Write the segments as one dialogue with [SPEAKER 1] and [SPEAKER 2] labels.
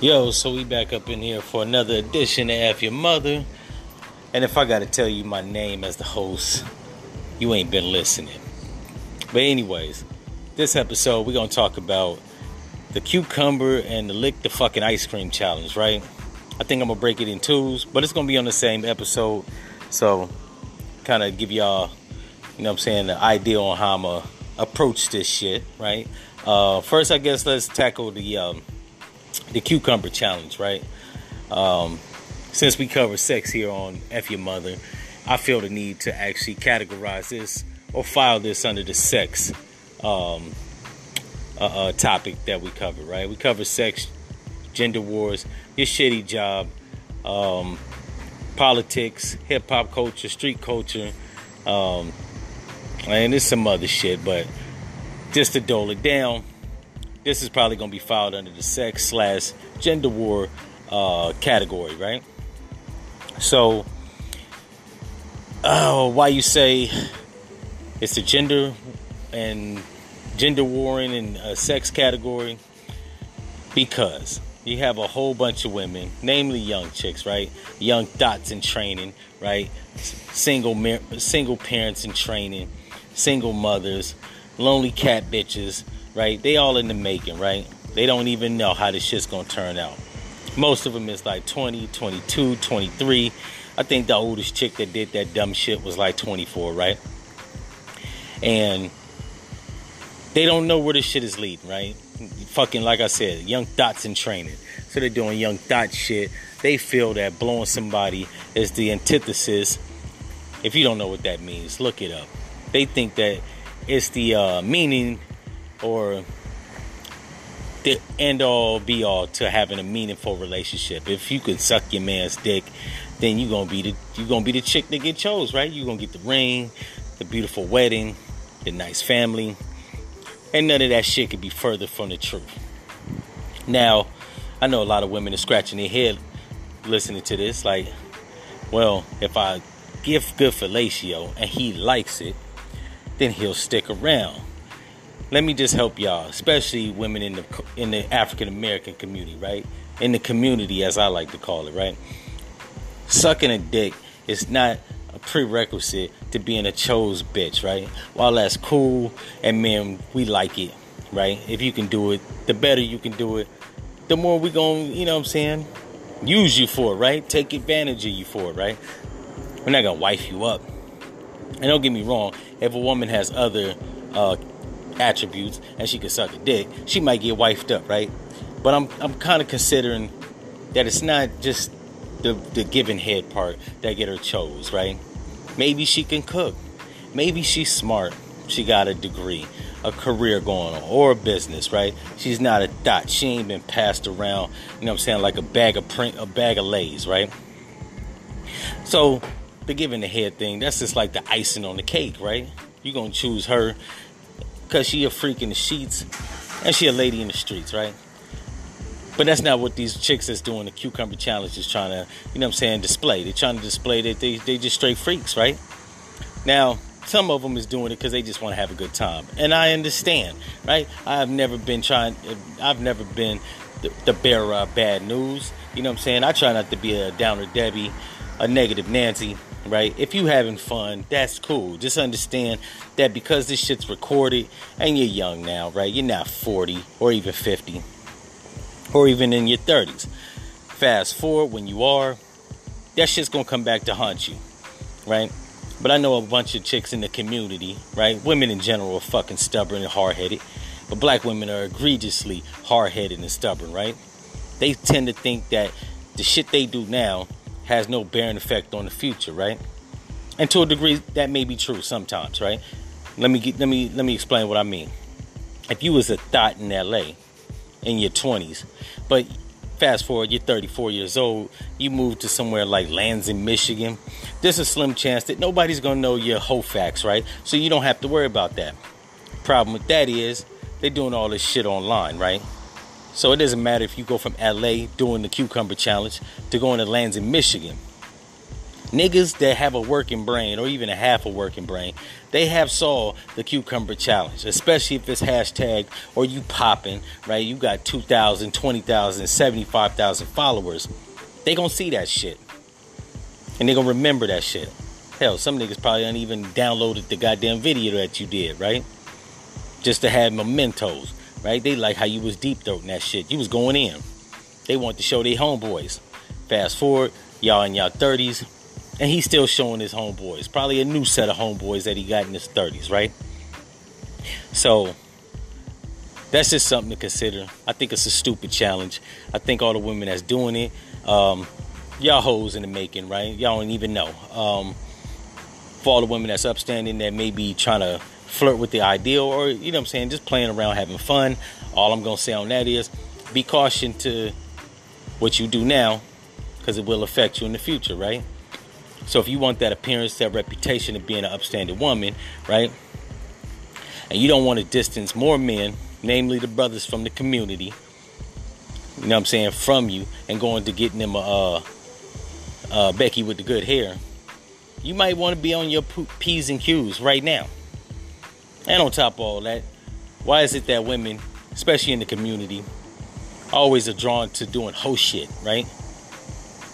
[SPEAKER 1] Yo, so we back up in here for another edition of F Your Mother. And if I gotta tell you my name as the host, you ain't been listening. But anyways, this episode we're gonna talk about the cucumber and the lick the fucking ice cream challenge, right? I think I'm gonna break it in twos, but it's gonna be on the same episode. So kind of give y'all, you know what I'm saying, the idea on how I'm gonna approach this shit, right? Uh, first I guess let's tackle the um, the cucumber challenge, right? Um, since we cover sex here on F Your Mother, I feel the need to actually categorize this or file this under the sex um, uh, uh, topic that we cover, right? We cover sex, gender wars, your shitty job, um, politics, hip hop culture, street culture, um, and there's some other shit, but just to dole it down, this is probably going to be filed under the sex slash gender war uh, category, right? So, oh, why you say it's a gender and gender warring and a sex category? Because you have a whole bunch of women, namely young chicks, right? Young dots in training, right? Single single parents in training, single mothers, lonely cat bitches right? They all in the making, right? They don't even know how this shit's gonna turn out. Most of them is like 20, 22, 23. I think the oldest chick that did that dumb shit was like 24, right? And they don't know where this shit is leading, right? Fucking, like I said, young dots in training. So they're doing young dot shit. They feel that blowing somebody is the antithesis. If you don't know what that means, look it up. They think that it's the uh, meaning or the end all be all to having a meaningful relationship. If you could suck your man's dick, then you're gonna be the you're gonna be the chick that get chose, right? You're gonna get the ring, the beautiful wedding, the nice family, and none of that shit could be further from the truth. Now, I know a lot of women are scratching their head listening to this, like, well, if I give good fellatio and he likes it, then he'll stick around let me just help y'all, especially women in the in the African American community, right? In the community, as I like to call it, right? Sucking a dick is not a prerequisite to being a chose bitch, right? While that's cool and man, we like it, right? If you can do it, the better you can do it, the more we gonna, you know what I'm saying? Use you for it, right? Take advantage of you for it, right? We're not gonna wife you up. And don't get me wrong, if a woman has other uh, attributes and she can suck a dick, she might get wifed up, right? But I'm I'm kind of considering that it's not just the the giving head part that get her chose, right? Maybe she can cook. Maybe she's smart. She got a degree, a career going on, or a business, right? She's not a dot. She ain't been passed around, you know what I'm saying, like a bag of print, a bag of lays, right? So the giving the head thing, that's just like the icing on the cake, right? You're gonna choose her because she a freak in the sheets and she a lady in the streets, right? But that's not what these chicks that's doing the cucumber challenge is trying to, you know what I'm saying, display. They're trying to display that they, they just straight freaks, right? Now, some of them is doing it because they just want to have a good time. And I understand, right? I've never been trying, I've never been the, the bearer of bad news. You know what I'm saying? I try not to be a downer Debbie, a negative Nancy right? If you having fun, that's cool. Just understand that because this shit's recorded and you're young now, right? You're not 40 or even 50 or even in your 30s. Fast forward when you are, that shit's gonna come back to haunt you, right? But I know a bunch of chicks in the community, right? Women in general are fucking stubborn and hard headed, but black women are egregiously hard headed and stubborn, right? They tend to think that the shit they do now has no bearing effect on the future, right? And to a degree, that may be true sometimes, right? Let me get, let me let me explain what I mean. If you was a thought in LA in your 20s, but fast forward, you're 34 years old, you move to somewhere like Lansing, Michigan, there's a slim chance that nobody's gonna know your whole facts, right? So you don't have to worry about that. Problem with that is they're doing all this shit online, right? So it doesn't matter if you go from LA doing the cucumber challenge to going to Lansing, Michigan. Niggas that have a working brain or even a half a working brain, they have saw the cucumber challenge, especially if it's hashtag or you popping, right? You got 2,000, 20,000, 75,000 followers. They gonna see that shit. And they gonna remember that shit. Hell, some niggas probably don't even downloaded the goddamn video that you did, right? Just to have mementos, right? They like how you was deep throating that shit. You was going in. They want to show their homeboys. Fast forward, y'all in y'all 30s, and he's still showing his homeboys. Probably a new set of homeboys that he got in his 30s, right? So that's just something to consider. I think it's a stupid challenge. I think all the women that's doing it, um, y'all hoes in the making, right? Y'all don't even know. Um, for all the women that's upstanding that may be trying to flirt with the ideal or, you know what I'm saying, just playing around, having fun. All I'm going to say on that is be caution to what you do now because it will affect you in the future, right? So if you want that appearance, that reputation of being an upstanding woman, right? And you don't want to distance more men, namely the brothers from the community, you know what I'm saying, from you and going to getting them a uh, uh, Becky with the good hair, you might want to be on your P's and Q's right now. And on top of all that, why is it that women, especially in the community, always are drawn to doing host shit, right?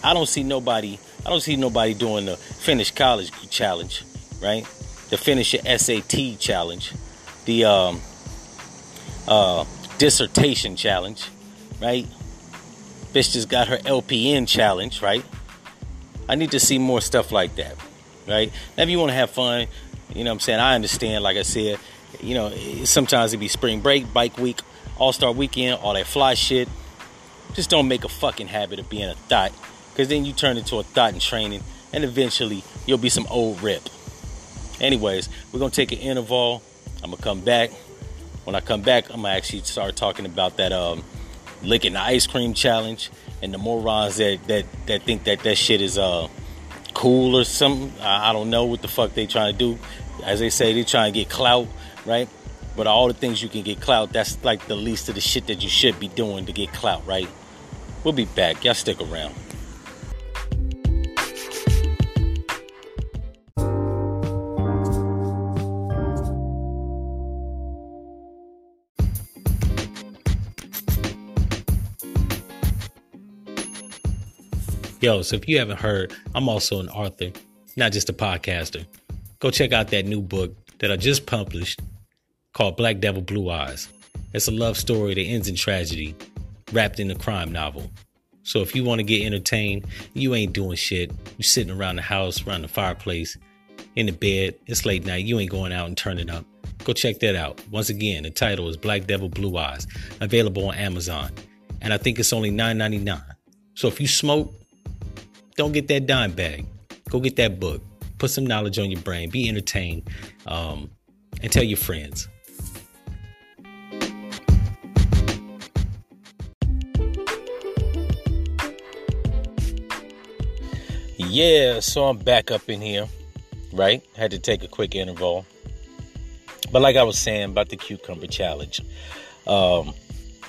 [SPEAKER 1] I don't see nobody. I don't see nobody doing the finish college challenge, right? The finish your SAT challenge, the um, uh, dissertation challenge, right? Bitch just got her LPN challenge, right? I need to see more stuff like that, right? Now, if you want to have fun, you know what I'm saying? I understand, like I said, you know, sometimes it be spring break, bike week, all star weekend, all that fly shit. Just don't make a fucking habit of being a thought, because then you turn into a thought in training, and eventually you'll be some old rip. Anyways, we're gonna take an interval. I'm gonna come back. When I come back, I'm gonna actually start talking about that um, licking the ice cream challenge and the morons that that that think that that shit is uh cool or something. I, I don't know what the fuck they trying to do. As they say, they trying to get clout, right? But all the things you can get clout, that's like the least of the shit that you should be doing to get clout, right? We'll be back. Y'all stick around. Yo, so if you haven't heard, I'm also an author, not just a podcaster. Go check out that new book that I just published called Black Devil Blue Eyes. It's a love story that ends in tragedy, wrapped in a crime novel. So if you want to get entertained, you ain't doing shit. You're sitting around the house, around the fireplace, in the bed. It's late night. You ain't going out and turning up. Go check that out. Once again, the title is Black Devil Blue Eyes, available on Amazon, and I think it's only $9.99. So if you smoke, don't get that dime bag. Go get that book. Put some knowledge on your brain. Be entertained, um, and tell your friends. Yeah, so I'm back up in here, right? Had to take a quick interval. But like I was saying about the cucumber challenge, um,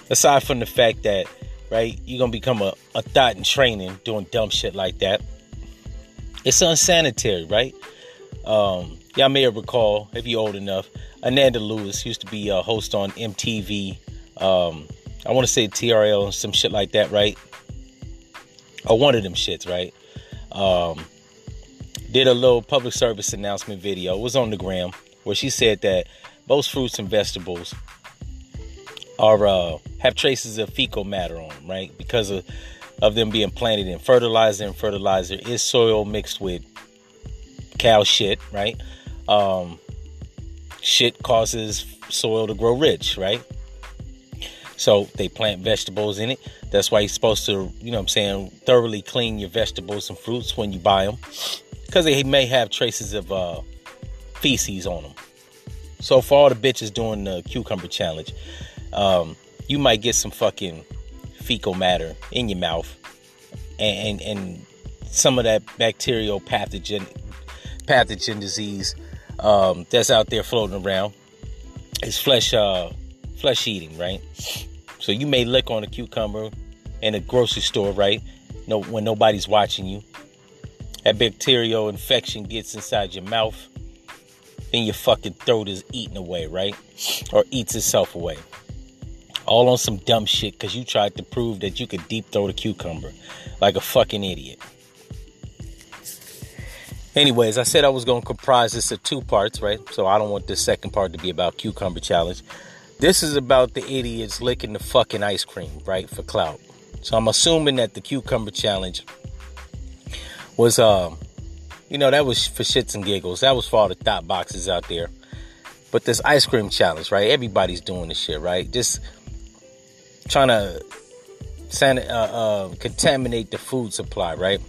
[SPEAKER 1] aside from the fact that, right, you're gonna become a, a thought in training doing dumb shit like that, it's unsanitary, right? Um, y'all may recall, if you're old enough, Ananda Lewis used to be a host on MTV. Um, I want to say TRL some shit like that, right? Or one of them shits, right? um, did a little public service announcement video. It was on the gram where she said that most fruits and vegetables are uh, have traces of fecal matter on them, right? Because of of them being planted in fertilizer, and fertilizer is soil mixed with cow shit, right? Um, shit causes soil to grow rich, right? So they plant vegetables in it. That's why you're supposed to, you know I'm saying, thoroughly clean your vegetables and fruits when you buy them. Because they may have traces of uh, feces on them. So for all the bitches doing the cucumber challenge, um, you might get some fucking fecal matter in your mouth. And, and, some of that bacterial pathogen pathogen disease um, that's out there floating around. It's flesh uh, flesh eating, right? So you may lick on a cucumber in a grocery store, right? No, when nobody's watching you. That bacterial infection gets inside your mouth. then your fucking throat is eaten away, right? Or eats itself away. All on some dumb shit because you tried to prove that you could deep throat the cucumber like a fucking idiot. Anyways, I said I was going to comprise this of two parts, right? So I don't want the second part to be about cucumber challenge. This is about the idiots licking the fucking ice cream, right, for clout. So I'm assuming that the cucumber challenge was, um, you know, that was for shits and giggles. That was for all the thought boxes out there. But this ice cream challenge, right? Everybody's doing this shit, right? Just trying to san- uh, uh, contaminate the food supply, right?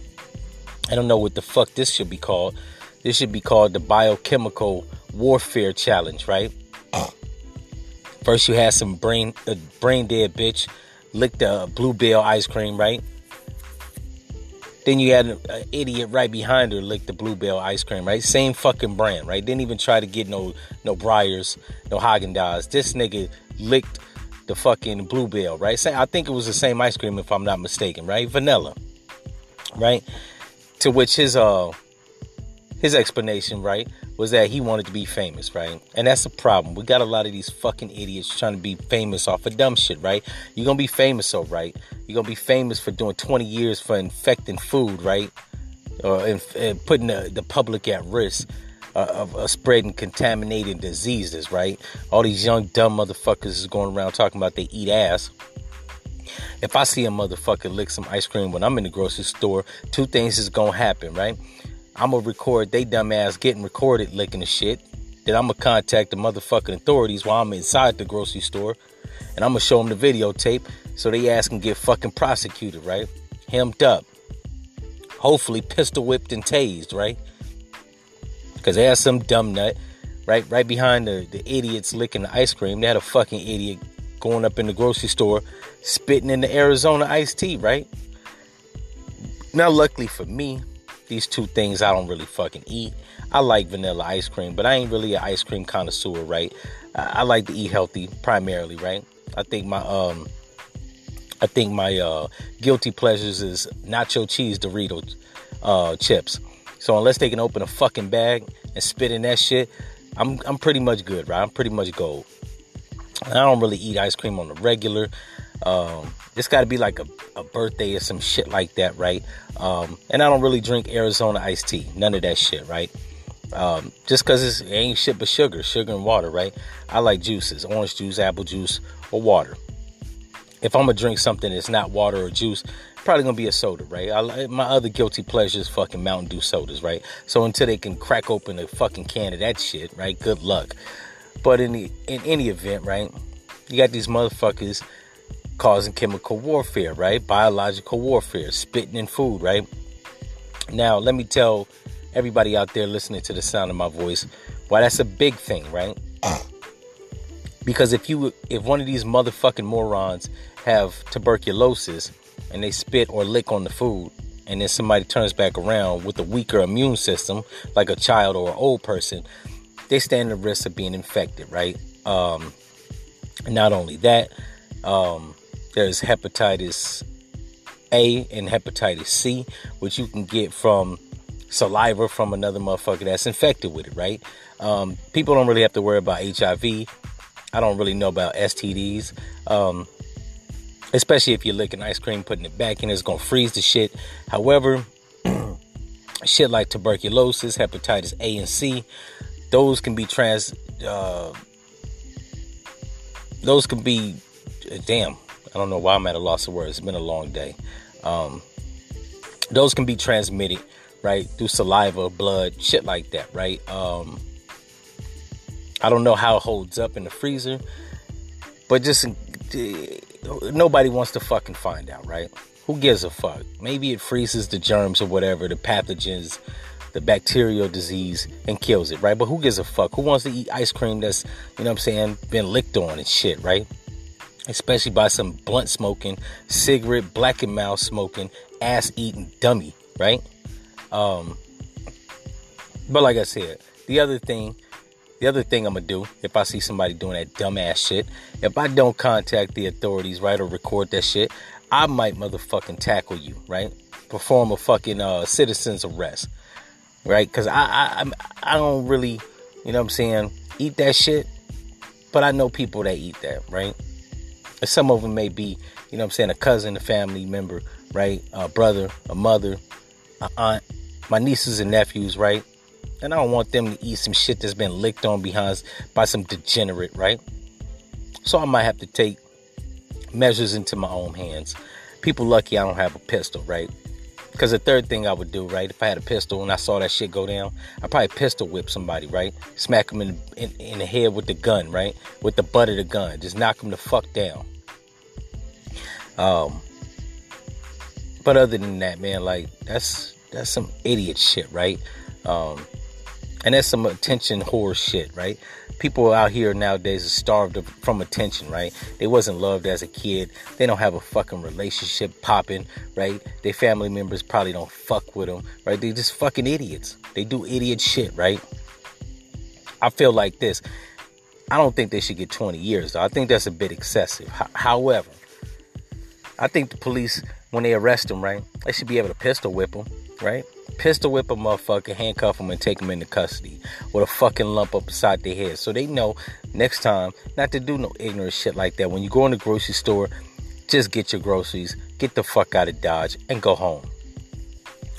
[SPEAKER 1] I don't know what the fuck this should be called. This should be called the biochemical warfare challenge, right? First, you had some brain a brain dead bitch lick the Blue Bell ice cream, right? Then you had an idiot right behind her lick the Blue Bell ice cream, right? Same fucking brand, right? Didn't even try to get no no Breyers, no Haagen Dazs. This nigga licked the fucking Blue Bell, right? I think it was the same ice cream if I'm not mistaken, right? Vanilla, right? To which his uh his explanation, right, was that he wanted to be famous, right? And that's the problem. We got a lot of these fucking idiots trying to be famous off of dumb shit, right? You're gonna be famous, so right? You're gonna be famous for doing 20 years for infecting food, right? Or uh, putting the, the public at risk uh, of uh, spreading contaminated diseases, right? All these young dumb motherfuckers is going around talking about they eat ass. If I see a motherfucker lick some ice cream when I'm in the grocery store, two things is gonna happen, right? I'm gonna record they dumbass getting recorded licking the shit. Then I'm gonna contact the motherfucking authorities while I'm inside the grocery store, and I'm gonna show them the videotape so they ass can get fucking prosecuted, right? Hemmed up, hopefully pistol whipped and tased, right? Because they had some dumb nut right right behind the, the idiots licking the ice cream. They had a fucking idiot going up in the grocery store spitting in the Arizona iced tea, right? Now, luckily for me, these two things I don't really fucking eat. I like vanilla ice cream, but I ain't really an ice cream connoisseur, right? I, I like to eat healthy primarily, right? I think my um I think my uh guilty pleasures is nacho cheese Doritos uh chips. So unless they can open a fucking bag and spit in that shit, I'm I'm pretty much good, right? I'm pretty much gold. I don't really eat ice cream on the regular. Um, it's got to be like a, a, birthday or some shit like that, right? Um, and I don't really drink Arizona iced tea, none of that shit, right? Um, just because it ain't shit but sugar, sugar and water, right? I like juices, orange juice, apple juice, or water. If I'm gonna drink something that's not water or juice, probably gonna be a soda, right? I, my other guilty pleasure is fucking Mountain Dew sodas, right? So until they can crack open a fucking can of that shit, right? Good luck. But in the in any event, right? You got these motherfuckers causing chemical warfare, right? Biological warfare, spitting in food, right? Now, let me tell everybody out there listening to the sound of my voice why that's a big thing, right? Because if you if one of these motherfucking morons have tuberculosis and they spit or lick on the food and then somebody turns back around with a weaker immune system like a child or an old person, they stand the risk of being infected, right? Um, not only that, um, there's hepatitis A and hepatitis C, which you can get from saliva from another motherfucker that's infected with it, right? Um, people don't really have to worry about HIV. I don't really know about STDs. Um, especially if you're licking ice cream, putting it back in, it's gonna freeze the shit. However, shit like tuberculosis, hepatitis A and C, those can be trans. Uh, those can be, damn. I don't know why I'm at a loss of words. It's been a long day. Um, those can be transmitted, right, through saliva, blood, shit like that, right? Um, I don't know how it holds up in the freezer, but just nobody wants to fucking find out, right? Who gives a fuck? Maybe it freezes the germs or whatever, the pathogens, the bacterial disease, and kills it, right? But who gives a fuck? Who wants to eat ice cream that's, you know what I'm saying, been licked on and shit, right? especially by some blunt smoking, cigarette, black and mouth smoking, ass eating dummy, right? Um, but like I said, the other thing, the other thing I'm gonna do if I see somebody doing that dumbass shit, if I don't contact the authorities, right, or record that shit, I might motherfucking tackle you, right? Perform a fucking uh, citizen's arrest, right? Because I, I I don't really, you know what I'm saying? Eat that shit. But I know people that eat that, right? And some of them may be, you know what I'm saying, a cousin, a family member, right? A brother, a mother, a aunt, my nieces and nephews, right? And I don't want them to eat some shit that's been licked on behind by some degenerate, right? So I might have to take measures into my own hands. People lucky I don't have a pistol, right? Because the third thing I would do, right, if I had a pistol and I saw that shit go down, I'd probably pistol whip somebody, right? Smack them in, in, in the head with the gun, right? With the butt of the gun. Just knock them the fuck down. Um, but other than that, man, like, that's that's some idiot shit, right? Um, and that's some attention whore shit, right? People out here nowadays are starved from attention, right? They wasn't loved as a kid. They don't have a fucking relationship popping, right? Their family members probably don't fuck with them, right? They just fucking idiots. They do idiot shit, right? I feel like this. I don't think they should get 20 years, though. I think that's a bit excessive. H- however, I think the police, when they arrest them, right, they should be able to pistol whip them, right? Pistol whip a motherfucker, handcuff them, and take them into custody with a fucking lump up beside their head. So they know next time not to do no ignorant shit like that. When you go in the grocery store, just get your groceries, get the fuck out of Dodge, and go home.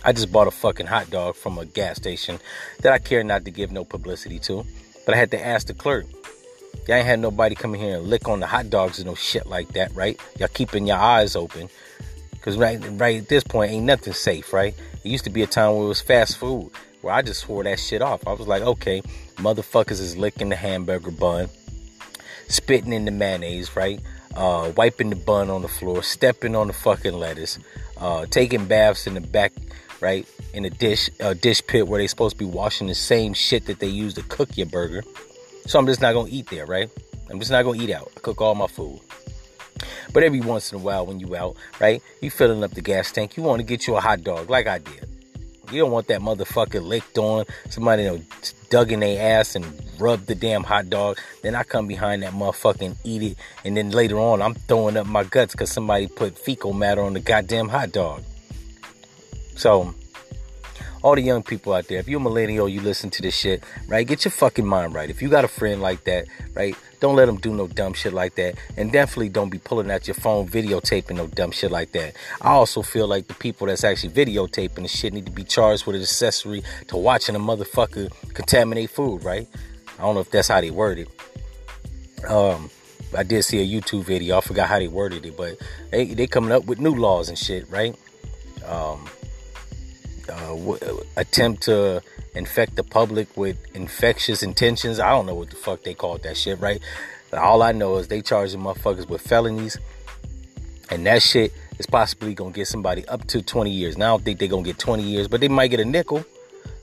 [SPEAKER 1] I just bought a fucking hot dog from a gas station that I care not to give no publicity to, but I had to ask the clerk. Y'all ain't had nobody come in here and lick on the hot dogs and no shit like that, right? Y'all keeping your eyes open. Cause right, right at this point, ain't nothing safe, right? It used to be a time where it was fast food, where I just swore that shit off. I was like, okay, motherfuckers is licking the hamburger bun, spitting in the mayonnaise, right? Uh, wiping the bun on the floor, stepping on the fucking lettuce, uh, taking baths in the back, right? In a dish, a dish pit where they supposed to be washing the same shit that they use to cook your burger. So I'm just not gonna eat there, right? I'm just not gonna eat out. I cook all my food. But every once in a while, when you out, right, you filling up the gas tank, you want to get you a hot dog, like I did. You don't want that motherfucker licked on. Somebody you know, dug in their ass and rubbed the damn hot dog. Then I come behind that motherfucker and eat it. And then later on, I'm throwing up my guts because somebody put fecal matter on the goddamn hot dog. So all the young people out there, if you're a millennial, you listen to this shit, right? Get your fucking mind right. If you got a friend like that, right? Don't let them do no dumb shit like that. And definitely don't be pulling out your phone videotaping no dumb shit like that. I also feel like the people that's actually videotaping the shit need to be charged with an accessory to watching a motherfucker contaminate food, right? I don't know if that's how they word it. Um, I did see a YouTube video. I forgot how they worded it, but they they coming up with new laws and shit, right? Um, uh, w- attempt to infect the public with infectious intentions. I don't know what the fuck they called that shit, right? All I know is they charge the motherfuckers with felonies, and that shit is possibly gonna get somebody up to 20 years. Now I don't think they're gonna get 20 years, but they might get a nickel.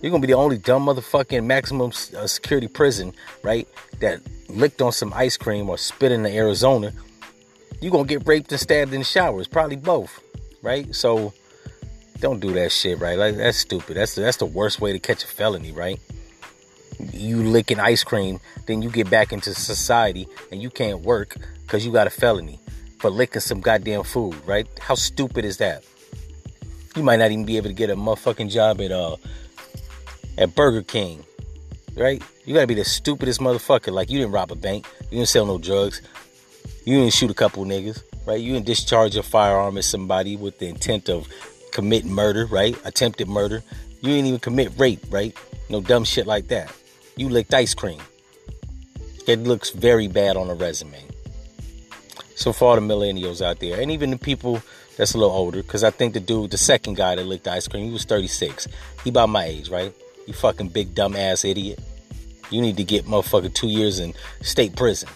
[SPEAKER 1] You're gonna be the only dumb motherfucking maximum uh, security prison, right? That licked on some ice cream or spit in the Arizona. You're gonna get raped and stabbed in the showers, probably both, right? So don't do that shit, right? Like that's stupid. That's that's the worst way to catch a felony, right? You licking ice cream, then you get back into society and you can't work because you got a felony for licking some goddamn food, right? How stupid is that? You might not even be able to get a motherfucking job at uh at Burger King, right? You gotta be the stupidest motherfucker. Like you didn't rob a bank, you didn't sell no drugs, you didn't shoot a couple niggas, right? You didn't discharge a firearm at somebody with the intent of commit murder, right? Attempted murder. You didn't even commit rape, right? No dumb shit like that. You licked ice cream. It looks very bad on a resume. So all the millennials out there, and even the people that's a little older, because I think the dude, the second guy that licked ice cream, he was 36. He about my age, right? You fucking big dumb ass idiot. You need to get motherfucker two years in state prison.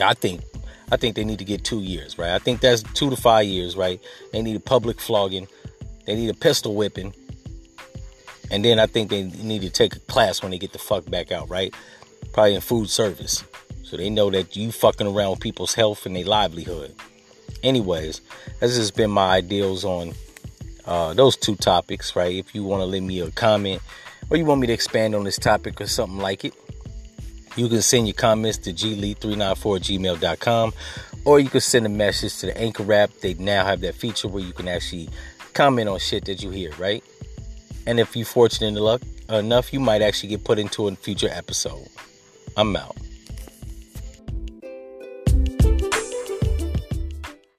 [SPEAKER 1] I think I think they need to get two years, right? I think that's two to five years, right? They need a public flogging, they need a pistol whipping, and then I think they need to take a class when they get the fuck back out, right? Probably in food service. So they know that you fucking around with people's health and their livelihood. Anyways, that's just been my ideals on uh, those two topics, right? If you want to leave me a comment or you want me to expand on this topic or something like it, you can send your comments to glee394gmail.com or you can send a message to the Anchor app. They now have that feature where you can actually comment on shit that you hear, right? And if you're fortunate enough, you might actually get put into a future episode. I'm out.